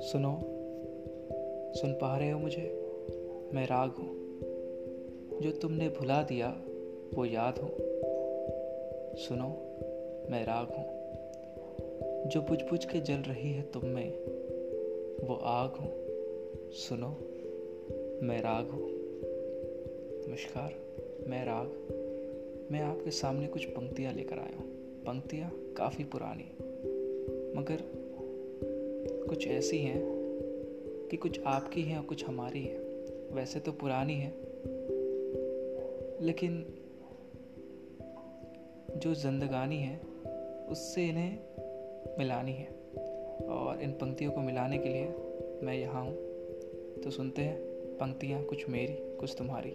सुनो, सुन पा रहे हो मुझे? मैं राग हूँ। जो तुमने भुला दिया, वो याद हूँ। सुनो, मैं राग हूँ। जो बुझ बुझ के जल रही है तुम में, वो आग हूँ। सुनो, मैं राग हूँ। नमस्कार, मैं राग। मैं आपके सामने कुछ पंक्तियाँ लेकर आया हूँ। पंक्तियाँ काफ़ी पुरानी, मगर कुछ ऐसी हैं कि कुछ आपकी हैं और कुछ हमारी हैं। वैसे तो पुरानी है। लेकिन जो जिंदगानी है, उससे इन्हें मिलानी है। और इन पंक्तियों को मिलाने के लिए मैं यहाँ हूँ। तो सुनते हैं पंक्तियाँ कुछ मेरी, कुछ तुम्हारी।